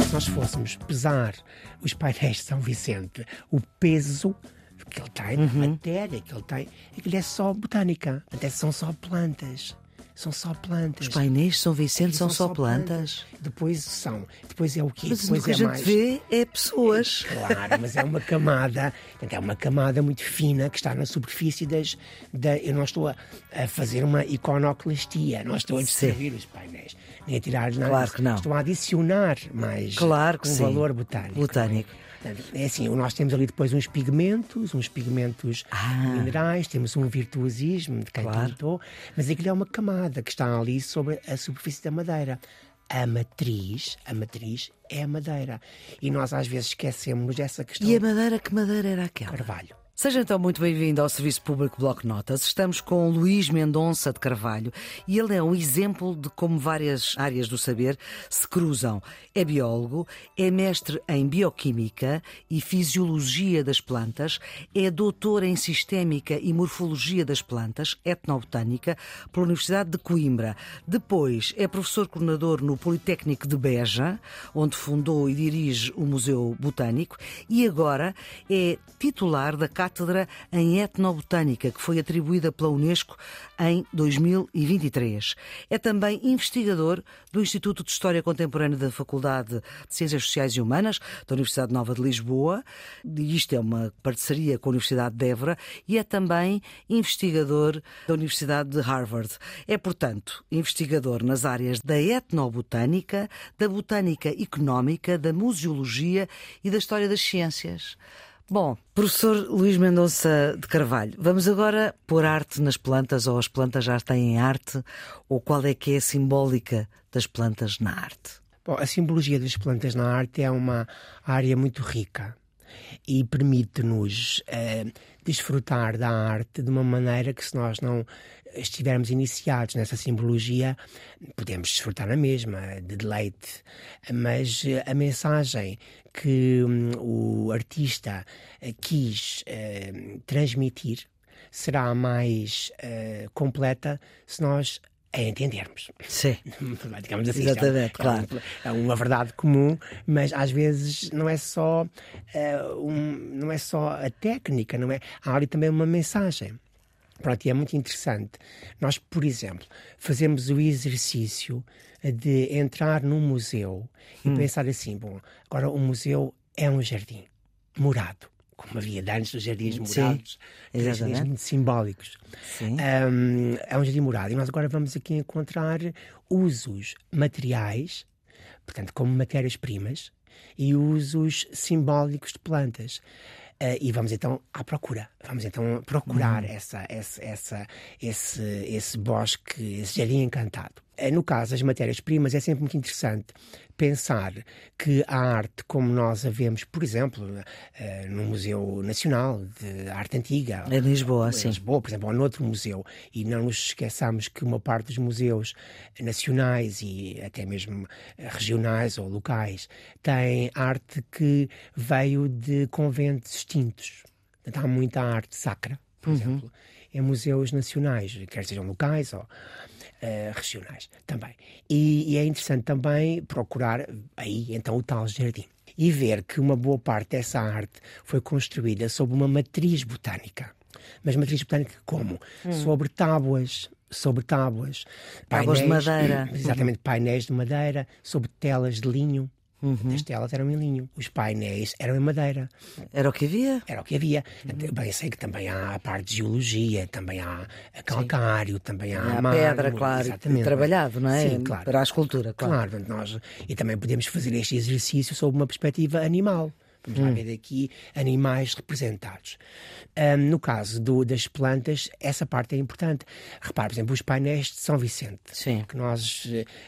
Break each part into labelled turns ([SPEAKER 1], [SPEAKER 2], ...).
[SPEAKER 1] Se nós fôssemos pesar os painéis de São Vicente, o peso que ele tem, a matéria que ele tem, aquilo é só botânica. Até são só plantas. São só plantas.
[SPEAKER 2] Os painéis de São Vicente
[SPEAKER 1] Aqui
[SPEAKER 2] são só plantas.
[SPEAKER 1] Depois são. Depois é o quê?
[SPEAKER 2] Mas
[SPEAKER 1] Depois
[SPEAKER 2] o que a
[SPEAKER 1] é
[SPEAKER 2] gente
[SPEAKER 1] mais.
[SPEAKER 2] vê é pessoas.
[SPEAKER 1] Claro, mas é uma camada, é uma camada muito fina que está na superfície das. Da, eu não estou a, a fazer uma iconoclastia, não estou a destruir os painéis, nem a tirar nada.
[SPEAKER 2] Claro que não.
[SPEAKER 1] Estou a adicionar mais
[SPEAKER 2] Claro que
[SPEAKER 1] um
[SPEAKER 2] sim.
[SPEAKER 1] valor botânico.
[SPEAKER 2] Botânico.
[SPEAKER 1] É assim, nós temos ali depois uns pigmentos, uns pigmentos minerais, temos um virtuosismo de quem
[SPEAKER 2] Ah. Claro.
[SPEAKER 1] pintou, mas aquilo é uma camada que está ali sobre a superfície da madeira. A matriz, a matriz é a madeira. E nós às vezes esquecemos dessa questão
[SPEAKER 2] E a madeira, que madeira era aquela?
[SPEAKER 1] carvalho.
[SPEAKER 2] Seja então muito bem-vindo ao Serviço Público Bloco Notas. Estamos com Luís Mendonça de Carvalho e ele é um exemplo de como várias áreas do saber se cruzam. É biólogo, é mestre em bioquímica e fisiologia das plantas, é doutor em sistémica e morfologia das plantas, etnobotânica, pela Universidade de Coimbra. Depois é professor coordenador no Politécnico de Beja, onde fundou e dirige o Museu Botânico, e agora é titular da Cátedra em Etnobotânica, que foi atribuída pela Unesco em 2023. É também investigador do Instituto de História Contemporânea da Faculdade de Ciências Sociais e Humanas da Universidade Nova de Lisboa. E isto é uma parceria com a Universidade de Évora e é também investigador da Universidade de Harvard. É, portanto, investigador nas áreas da etnobotânica, da botânica económica, da museologia e da história das ciências. Bom, professor Luís Mendonça de Carvalho, vamos agora pôr arte nas plantas ou as plantas já têm arte ou qual é que é a simbólica das plantas na arte?
[SPEAKER 1] Bom, a simbologia das plantas na arte é uma área muito rica e permite-nos eh, desfrutar da arte de uma maneira que, se nós não estivermos iniciados nessa simbologia, podemos desfrutar na mesma, de deleite. Mas eh, a mensagem que hum, o artista eh, quis eh, transmitir será mais completa se nós a entendermos.
[SPEAKER 2] Sim.
[SPEAKER 1] Digamos assim,
[SPEAKER 2] Exatamente,
[SPEAKER 1] isto é,
[SPEAKER 2] claro.
[SPEAKER 1] é um- é uma verdade comum, mas às vezes não é só eh, um- não é só a técnica, não é? Há ali também uma mensagem. Pronto, e é muito interessante. Nós, por exemplo, fazemos o exercício de entrar num museu e
[SPEAKER 2] Hum.
[SPEAKER 1] pensar assim: bom, agora o museu é um jardim morado, como havia antes os jardins
[SPEAKER 2] Sim,
[SPEAKER 1] morados, aqueles jardins muito simbólicos.
[SPEAKER 2] Sim.
[SPEAKER 1] Um, é um jardim morado e nós agora vamos aqui encontrar usos materiais, portanto, como matérias-primas, e usos simbólicos de plantas. Uh, e vamos então à procura. Vamos então procurar essa, essa, essa, esse, esse bosque, esse jardim encantado. Uh, No caso das matérias-primas, é sempre muito interessante pensar que a arte, como nós a vemos, por exemplo, uh, no Museu Nacional de Arte Antiga,
[SPEAKER 2] Em Lisboa,
[SPEAKER 1] em
[SPEAKER 2] sim.
[SPEAKER 1] Lisboa, por exemplo, ou noutro museu, e não nos esqueçamos que uma parte dos museus nacionais e até mesmo eh, regionais ou locais tem arte que veio de conventos extintos. Portanto, há muita arte sacra, por exemplo, em museus nacionais, quer sejam locais ou eh, regionais também. E, e é interessante também procurar aí então o tal jardim e ver que uma boa parte dessa arte foi construída sob uma matriz botânica. Mas matriz botânica como? Sobre tábuas, sobre tábuas.
[SPEAKER 2] Tábuas de madeira.
[SPEAKER 1] Exatamente, painéis de madeira, sobre telas de linho.
[SPEAKER 2] Uhum.
[SPEAKER 1] As telas eram em linho, os painéis eram em madeira.
[SPEAKER 2] Era o que havia?
[SPEAKER 1] Era o que havia.
[SPEAKER 2] Uhum.
[SPEAKER 1] Bem, sei que também há a parte de geologia, também há calcário, também há,
[SPEAKER 2] Há
[SPEAKER 1] mármore,
[SPEAKER 2] pedra, claro,
[SPEAKER 1] exatamente.
[SPEAKER 2] trabalhado, não é?
[SPEAKER 1] Sim, claro.
[SPEAKER 2] Para a escultura, claro.
[SPEAKER 1] Claro, nós, e também podemos fazer este exercício sob uma perspectiva animal. Vamos
[SPEAKER 2] Hum.
[SPEAKER 1] lá ver aqui animais representados. Ahm, no caso do- das plantas, essa parte é importante. Repare, por exemplo, os painéis de São Vicente,
[SPEAKER 2] Sim.
[SPEAKER 1] que nós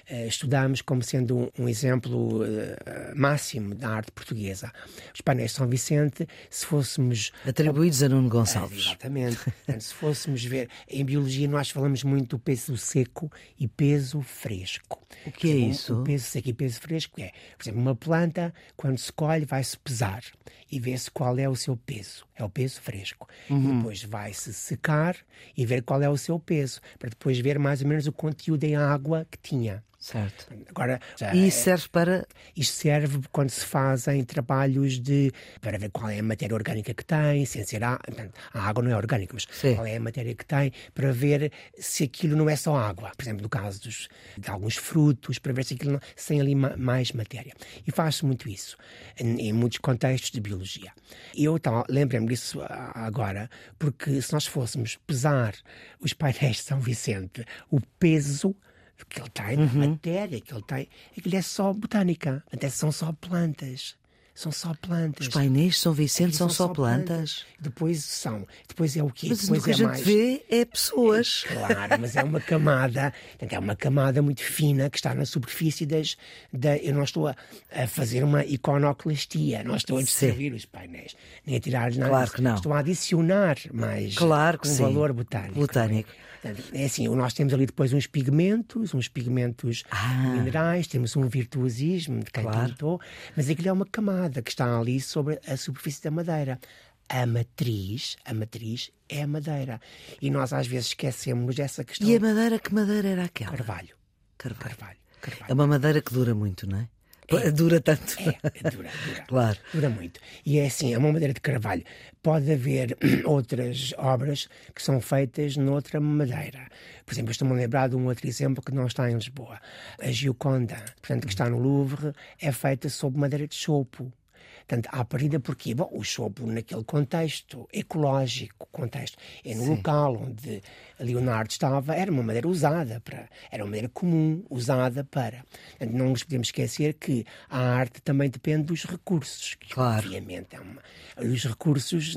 [SPEAKER 1] eh, estudamos como sendo um, um exemplo eh, máximo da arte portuguesa. Os painéis de São Vicente, se fôssemos
[SPEAKER 2] Atribuídos a Nuno Gonçalves.
[SPEAKER 1] Exatamente. Portanto, se fôssemos ver, em biologia nós falamos muito do peso seco e peso fresco.
[SPEAKER 2] O que é
[SPEAKER 1] exemplo,
[SPEAKER 2] isso?
[SPEAKER 1] O peso seco e peso fresco é, por exemplo, uma planta, quando se colhe, vai-se pesar pesar e vê-se qual é o seu peso. É o peso fresco. Uhum. E depois vai-se secar e ver qual é o seu peso, para depois ver mais ou menos o conteúdo em água que tinha.
[SPEAKER 2] Certo.
[SPEAKER 1] Agora,
[SPEAKER 2] e isso serve para.
[SPEAKER 1] Isto serve quando se fazem trabalhos de. para ver qual é a matéria orgânica que tem, sem ser. A, a água não é orgânica, mas Sim. qual é a matéria que tem, para ver se aquilo não é só água. Por exemplo, no caso dos, de alguns frutos, para ver se aquilo não, tem ali ma, mais matéria. E faz-se muito isso em, em, muitos contextos de biologia. Eu então, lembrei-me disso agora, porque se nós fôssemos pesar os painéis de São Vicente, o peso que ele tem, uhum. a matéria que ele tem, aquilo é só botânica, até são só plantas. São só plantas.
[SPEAKER 2] Os painéis São Vicente são, são, só plantas. plantas.
[SPEAKER 1] Depois são. Depois é o quê?
[SPEAKER 2] Mas
[SPEAKER 1] depois
[SPEAKER 2] o que é a gente mais... vê é pessoas.
[SPEAKER 1] É, claro, mas é uma camada. É uma camada muito fina que está na superfície das. Da, eu não estou a, a fazer uma iconoclastia, não estou a destruir os painéis, nem a tirar nada.
[SPEAKER 2] Claro que não.
[SPEAKER 1] Estou a adicionar mais
[SPEAKER 2] claro que
[SPEAKER 1] um
[SPEAKER 2] sim.
[SPEAKER 1] valor botânico.
[SPEAKER 2] Botânico.
[SPEAKER 1] É assim, nós temos ali depois uns pigmentos, uns pigmentos ah. minerais, temos um virtuosismo de quem claro. pintou, mas aquilo é uma camada que está ali sobre a superfície da madeira. A matriz, a matriz é a madeira. E nós às vezes esquecemos dessa questão.
[SPEAKER 2] E a madeira, que madeira era aquela?
[SPEAKER 1] Carvalho.
[SPEAKER 2] Carvalho.
[SPEAKER 1] Carvalho. Carvalho.
[SPEAKER 2] É uma madeira que dura muito, não é? É, dura tanto.
[SPEAKER 1] É, é, dura, dura.
[SPEAKER 2] claro.
[SPEAKER 1] Dura muito. E é assim, é uma madeira de carvalho. Pode haver outras obras que são feitas noutra madeira. Por exemplo, estou-me a lembrar de um outro exemplo que não está em Lisboa. A Gioconda, portanto, que está no Louvre, é feita sob madeira de chopo. Portanto, à partida, porque bom, o chopo, naquele contexto ecológico, contexto, é no Sim. local onde Leonardo estava, era uma madeira usada para, era uma madeira comum, usada para. Portanto, não nos podemos esquecer que a arte também depende dos recursos, que
[SPEAKER 2] claro.
[SPEAKER 1] obviamente é uma, os recursos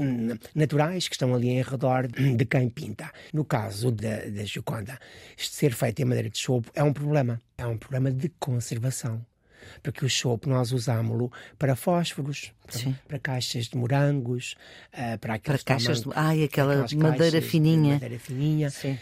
[SPEAKER 1] naturais que estão ali em redor de quem pinta. No caso da, da Gioconda, ser feita em madeira de chopo é um problema. É um problema de conservação porque o chopo nós usámo-lo para fósforos, para, para, caixas de morangos, uh, para
[SPEAKER 2] para caixas de... Ai, aquela madeira fininha.
[SPEAKER 1] madeira fininha, uh,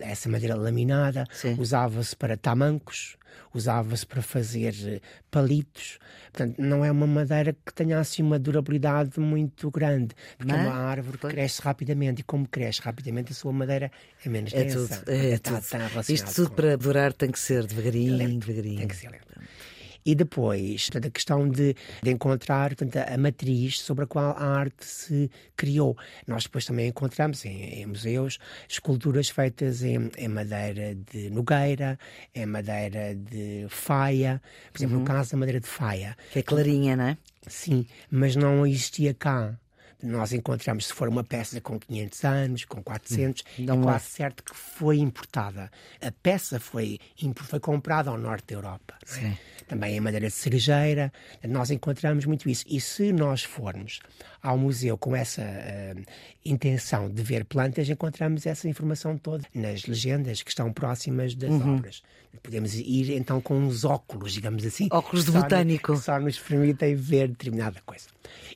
[SPEAKER 1] essa madeira laminada, usava-se para tamancos, usava-se para fazer eh, palitos. Portanto, não é uma madeira que tenha assim uma durabilidade muito grande, porque Mas, é uma árvore que cresce rapidamente e como cresce rapidamente a sua madeira é menos
[SPEAKER 2] é
[SPEAKER 1] densa.
[SPEAKER 2] Tudo, é, é tudo. Isto tudo com... para durar tem que ser devagarinho, lento, devagarinho.
[SPEAKER 1] Tem que ser lento. E depois, portanto, a questão de, de encontrar portanto, a matriz sobre a qual a arte se criou. Nós depois também encontramos em, em museus esculturas feitas em, em, madeira de nogueira, em madeira de faia. Por exemplo, uhum. no caso da madeira de faia.
[SPEAKER 2] Que é clarinha, não é?
[SPEAKER 1] Sim, mas não existia cá nós encontramos, se for uma peça com 500 anos, com 400, Não é quase é. certo que foi importada. A peça foi, foi comprada ao norte da Europa. É? Também em madeira de cerejeira. Nós encontramos muito isso. E se nós formos ao museu com essa uh, intenção de ver plantas, encontramos essa informação toda nas legendas que estão próximas das uhum. obras. Podemos ir então com uns óculos, digamos assim.
[SPEAKER 2] Óculos de botânico.
[SPEAKER 1] Que só nos permitem ver determinada coisa.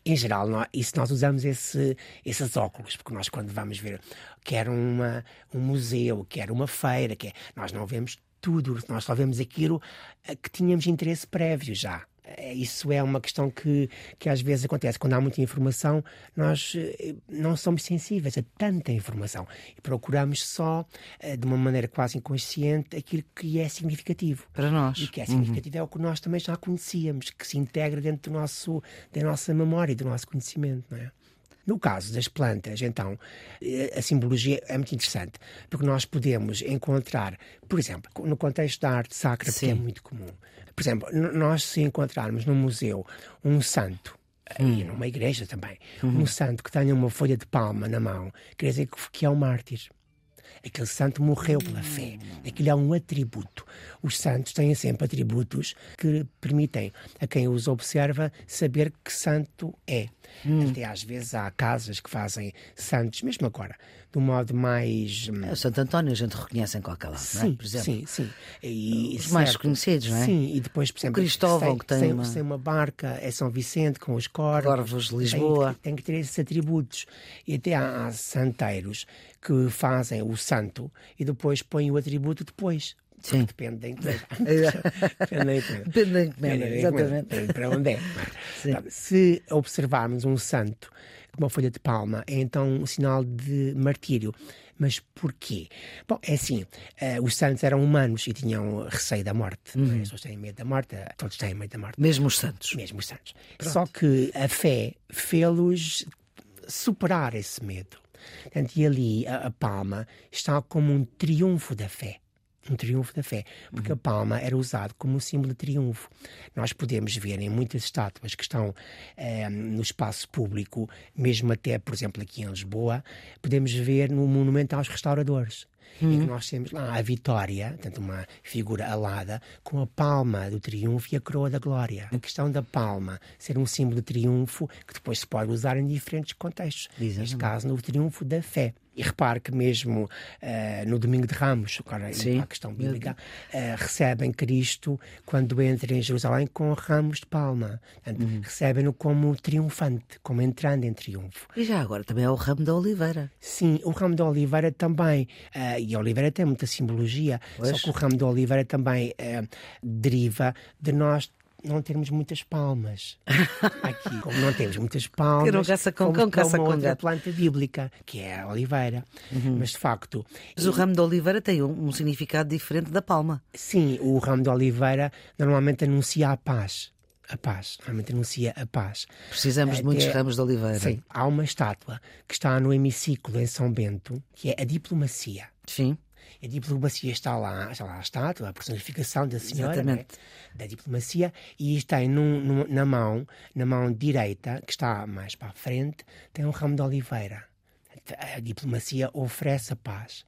[SPEAKER 1] Em geral, nós, isso nós usamos esse, esses óculos, porque nós quando vamos ver quer uma, um museu, quer uma feira, quer, nós não vemos tudo, nós só vemos aquilo eh, que tínhamos interesse prévio já. É, isso é uma questão que, que às vezes acontece. Quando há muita informação, nós eh, não somos sensíveis a tanta informação e procuramos só, eh, de uma maneira quase inconsciente, aquilo que é significativo.
[SPEAKER 2] Para nós.
[SPEAKER 1] E o que é significativo uhum. é o que nós também já conhecíamos, que se integra dentro do nosso, da nossa memória e do nosso conhecimento, não é? No caso das plantas, então, eh, a simbologia é muito interessante, porque nós podemos encontrar, por exemplo, no contexto da arte sacra, Sim. que é muito comum, por exemplo, nós se encontrarmos num museu um santo, hum. e numa igreja também, uhum. um santo que tenha uma folha de palma na mão, quer dizer que é um mártir. Aquele santo morreu pela fé. Aquilo é um atributo. Os santos têm sempre atributos que permitem a quem os observa saber que santo é. Hum. Até às vezes há casas que fazem santos, mesmo agora, de um modo mais.
[SPEAKER 2] Hum, é, o Santo António a gente reconhece em qualquer lado,
[SPEAKER 1] sim,
[SPEAKER 2] não é? Por exemplo.
[SPEAKER 1] Sim, sim. E,
[SPEAKER 2] Os mais conhecidos, não é?
[SPEAKER 1] Sim, e depois, por exemplo,
[SPEAKER 2] o Cristóvão, que tem,
[SPEAKER 1] tem,
[SPEAKER 2] uma...
[SPEAKER 1] tem uma barca, é São Vicente com os corvos.
[SPEAKER 2] Corvos de Lisboa.
[SPEAKER 1] Tem, tem, que ter esses atributos. E até há, há santeiros que fazem o santo e depois põem o atributo depois
[SPEAKER 2] Sim.
[SPEAKER 1] Depende da encomenda. Depende da encomenda.
[SPEAKER 2] Depende da encomenda, exatamente.
[SPEAKER 1] Para onde é.
[SPEAKER 2] Sim.
[SPEAKER 1] Se observarmos um santo com uma folha de palma, é então um sinal de martírio. Mas porquê? Bom, é assim, eh, os santos eram humanos e tinham receio da morte.
[SPEAKER 2] Uhum.
[SPEAKER 1] As pessoas têm medo da morte, eh, todos têm medo da morte.
[SPEAKER 2] Mesmo os santos.
[SPEAKER 1] Mesmo os santos. Só que a fé fê-los superar esse medo. Portanto, e ali a, a palma está como um triunfo da fé. Um triunfo da fé. Porque a palma era usada como um símbolo de triunfo. Nós podemos ver em muitas estátuas que estão eh, no espaço público, mesmo até, por exemplo, aqui em Lisboa, podemos ver no Monumento aos Restauradores. Em que nós temos lá a vitória, portanto, uma figura alada, com a palma do triunfo e a coroa da glória. A questão da palma ser um símbolo de triunfo que depois se pode usar em diferentes contextos. Neste
[SPEAKER 2] Exatamente.
[SPEAKER 1] caso, no triunfo da fé. E repare que mesmo eh, no Domingo de Ramos, agora a questão bíblica, eh, recebem Cristo quando entra em Jerusalém com ramos de palma. Portanto,
[SPEAKER 2] Uhum.
[SPEAKER 1] Recebem-no como triunfante, como entrando em triunfo.
[SPEAKER 2] E já agora também é o ramo da oliveira.
[SPEAKER 1] Sim, o ramo da oliveira também. eh, e a oliveira tem muita simbologia.
[SPEAKER 2] Pois.
[SPEAKER 1] Só que o ramo da oliveira também deriva de nós não termos muitas palmas aqui. Como não temos muitas palmas,
[SPEAKER 2] Que não caça com caça
[SPEAKER 1] uma
[SPEAKER 2] com
[SPEAKER 1] outra
[SPEAKER 2] gato.
[SPEAKER 1] planta bíblica, que é a oliveira. Mas de facto,
[SPEAKER 2] Mas o ramo da oliveira tem um, um significado diferente da palma.
[SPEAKER 1] sim, o ramo da oliveira normalmente anuncia a paz. A paz, normalmente anuncia a paz.
[SPEAKER 2] Precisamos de
[SPEAKER 1] Até-
[SPEAKER 2] muitos ramos de oliveira.
[SPEAKER 1] Sim, há uma estátua que está no hemiciclo em São Bento, que é a diplomacia.
[SPEAKER 2] Sim.
[SPEAKER 1] A diplomacia está lá, está lá a estátua, a personificação da senhora é?
[SPEAKER 2] Exatamente.
[SPEAKER 1] da diplomacia e tem num- num- na mão, na mão direita, que está mais para a frente, tem um ramo de oliveira. A diplomacia oferece a paz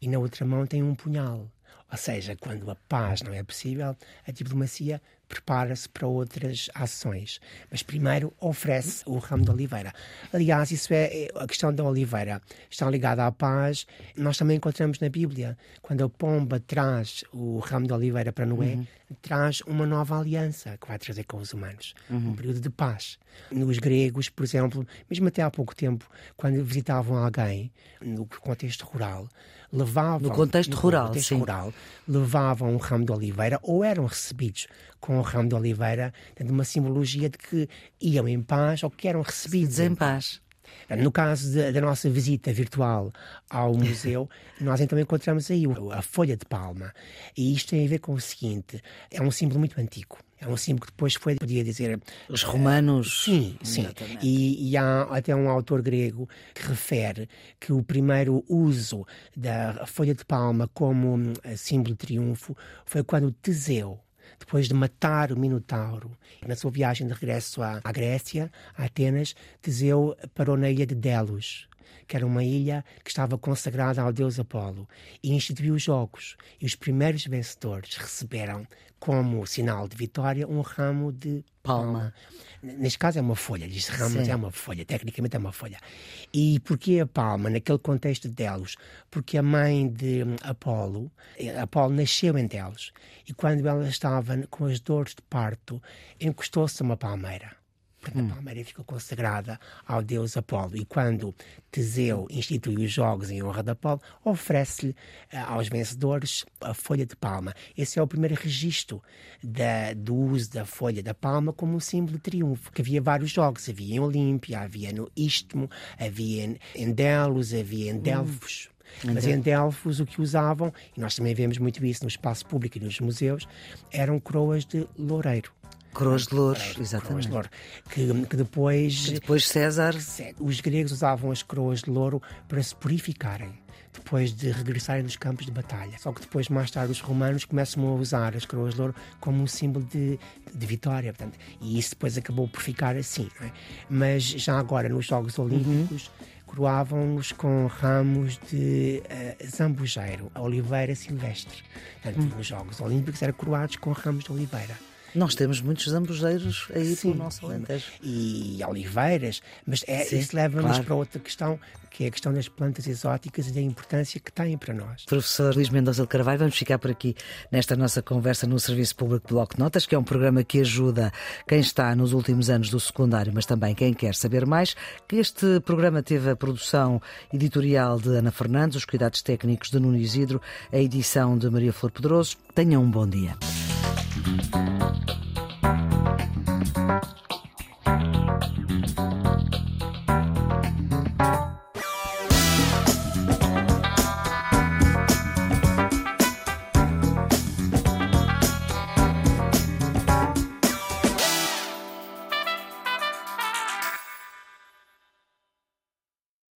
[SPEAKER 1] e na outra mão tem um punhal. Ou seja, quando a paz não é possível, a diplomacia prepara-se para outras ações. Mas primeiro oferece o ramo de oliveira. Aliás, isso é é- a questão da oliveira. Está ligada à paz. Nós também encontramos na Bíblia, quando a pomba traz o ramo de oliveira para Noé, traz uma nova aliança que vai trazer com os humanos. Um período de paz. Nos gregos, por exemplo, mesmo até há pouco tempo, quando visitavam alguém, no contexto rural, levavam.
[SPEAKER 2] No contexto
[SPEAKER 1] no
[SPEAKER 2] rural,
[SPEAKER 1] contexto rural, levavam um ramo de oliveira ou eram recebidos com o ramo de oliveira, uma simbologia de que iam em paz ou que eram recebidos
[SPEAKER 2] Em paz.
[SPEAKER 1] no caso da, da nossa visita virtual ao museu, nós então encontramos aí a folha de palma. E isto tem a ver com o seguinte: é um símbolo muito antigo. É um símbolo que depois foi, podia dizer,
[SPEAKER 2] Os romanos.
[SPEAKER 1] Sim, sim.
[SPEAKER 2] Exatamente.
[SPEAKER 1] E, e há até um autor grego que refere que o primeiro uso da folha de palma como hum, símbolo de triunfo foi quando Teseu, depois de matar o Minotauro, na sua viagem de regresso à, Grécia, a Atenas, Teseu parou na ilha de Delos. Que era uma ilha que estava consagrada ao deus Apolo, e instituiu os jogos. E os primeiros vencedores receberam, como sinal de vitória, um ramo de
[SPEAKER 2] Palma.
[SPEAKER 1] Neste caso é uma folha, diz ramos
[SPEAKER 2] Sim.
[SPEAKER 1] é uma folha, tecnicamente é uma folha. E porquê a palma, naquele contexto de Delos? Porque a mãe de Apolo, eh, Apolo nasceu em Delos, e quando ela estava com as dores de parto, encostou-se a uma palmeira. Portanto, a palmeira ficou consagrada ao deus Apolo. E quando Teseu institui os jogos em honra de Apolo, oferece-lhe eh, aos vencedores a folha de palma. Esse é o primeiro registro da- do uso da folha da palma como um símbolo de triunfo. Que havia vários jogos. Havia em Olímpia, havia no Istmo, havia em, em Delos, havia em Delfos. Mas em Delfos o que usavam, e nós também vemos muito isso no espaço público e nos museus, eram coroas de loureiro.
[SPEAKER 2] Coroas de louros, exatamente.
[SPEAKER 1] de louro. Que, que depois
[SPEAKER 2] Depois César.
[SPEAKER 1] os gregos usavam as coroas de louro para se purificarem depois de regressarem dos campos de batalha. Só que depois, mais tarde, os romanos começam a usar as coroas de louro como um símbolo de, de vitória. Portanto, e isso depois acabou por ficar assim. é? Mas já agora, nos Jogos Olímpicos, coroavam-nos com ramos de eh, zambujeiro, a oliveira silvestre. Portanto, nos Jogos Olímpicos eram coroados com ramos de oliveira.
[SPEAKER 2] Nós temos muitos zambujeiros aí Sim, pelo nosso Alentejo.
[SPEAKER 1] E oliveiras, mas é, isso leva-nos claro. para outra questão, que é a questão das plantas exóticas e da importância que têm para nós.
[SPEAKER 2] Professor Luís Mendonça de Carvalho, vamos ficar por aqui nesta nossa conversa no Serviço Público Bloco de Notas, que é um programa que ajuda quem está nos últimos anos do secundário, mas também quem quer saber mais. Que este programa teve a produção editorial de Ana Fernandes, os cuidados técnicos de Nuno Isidro, a edição de Maria Flor Pedroso. Tenham um bom dia. フフフフ。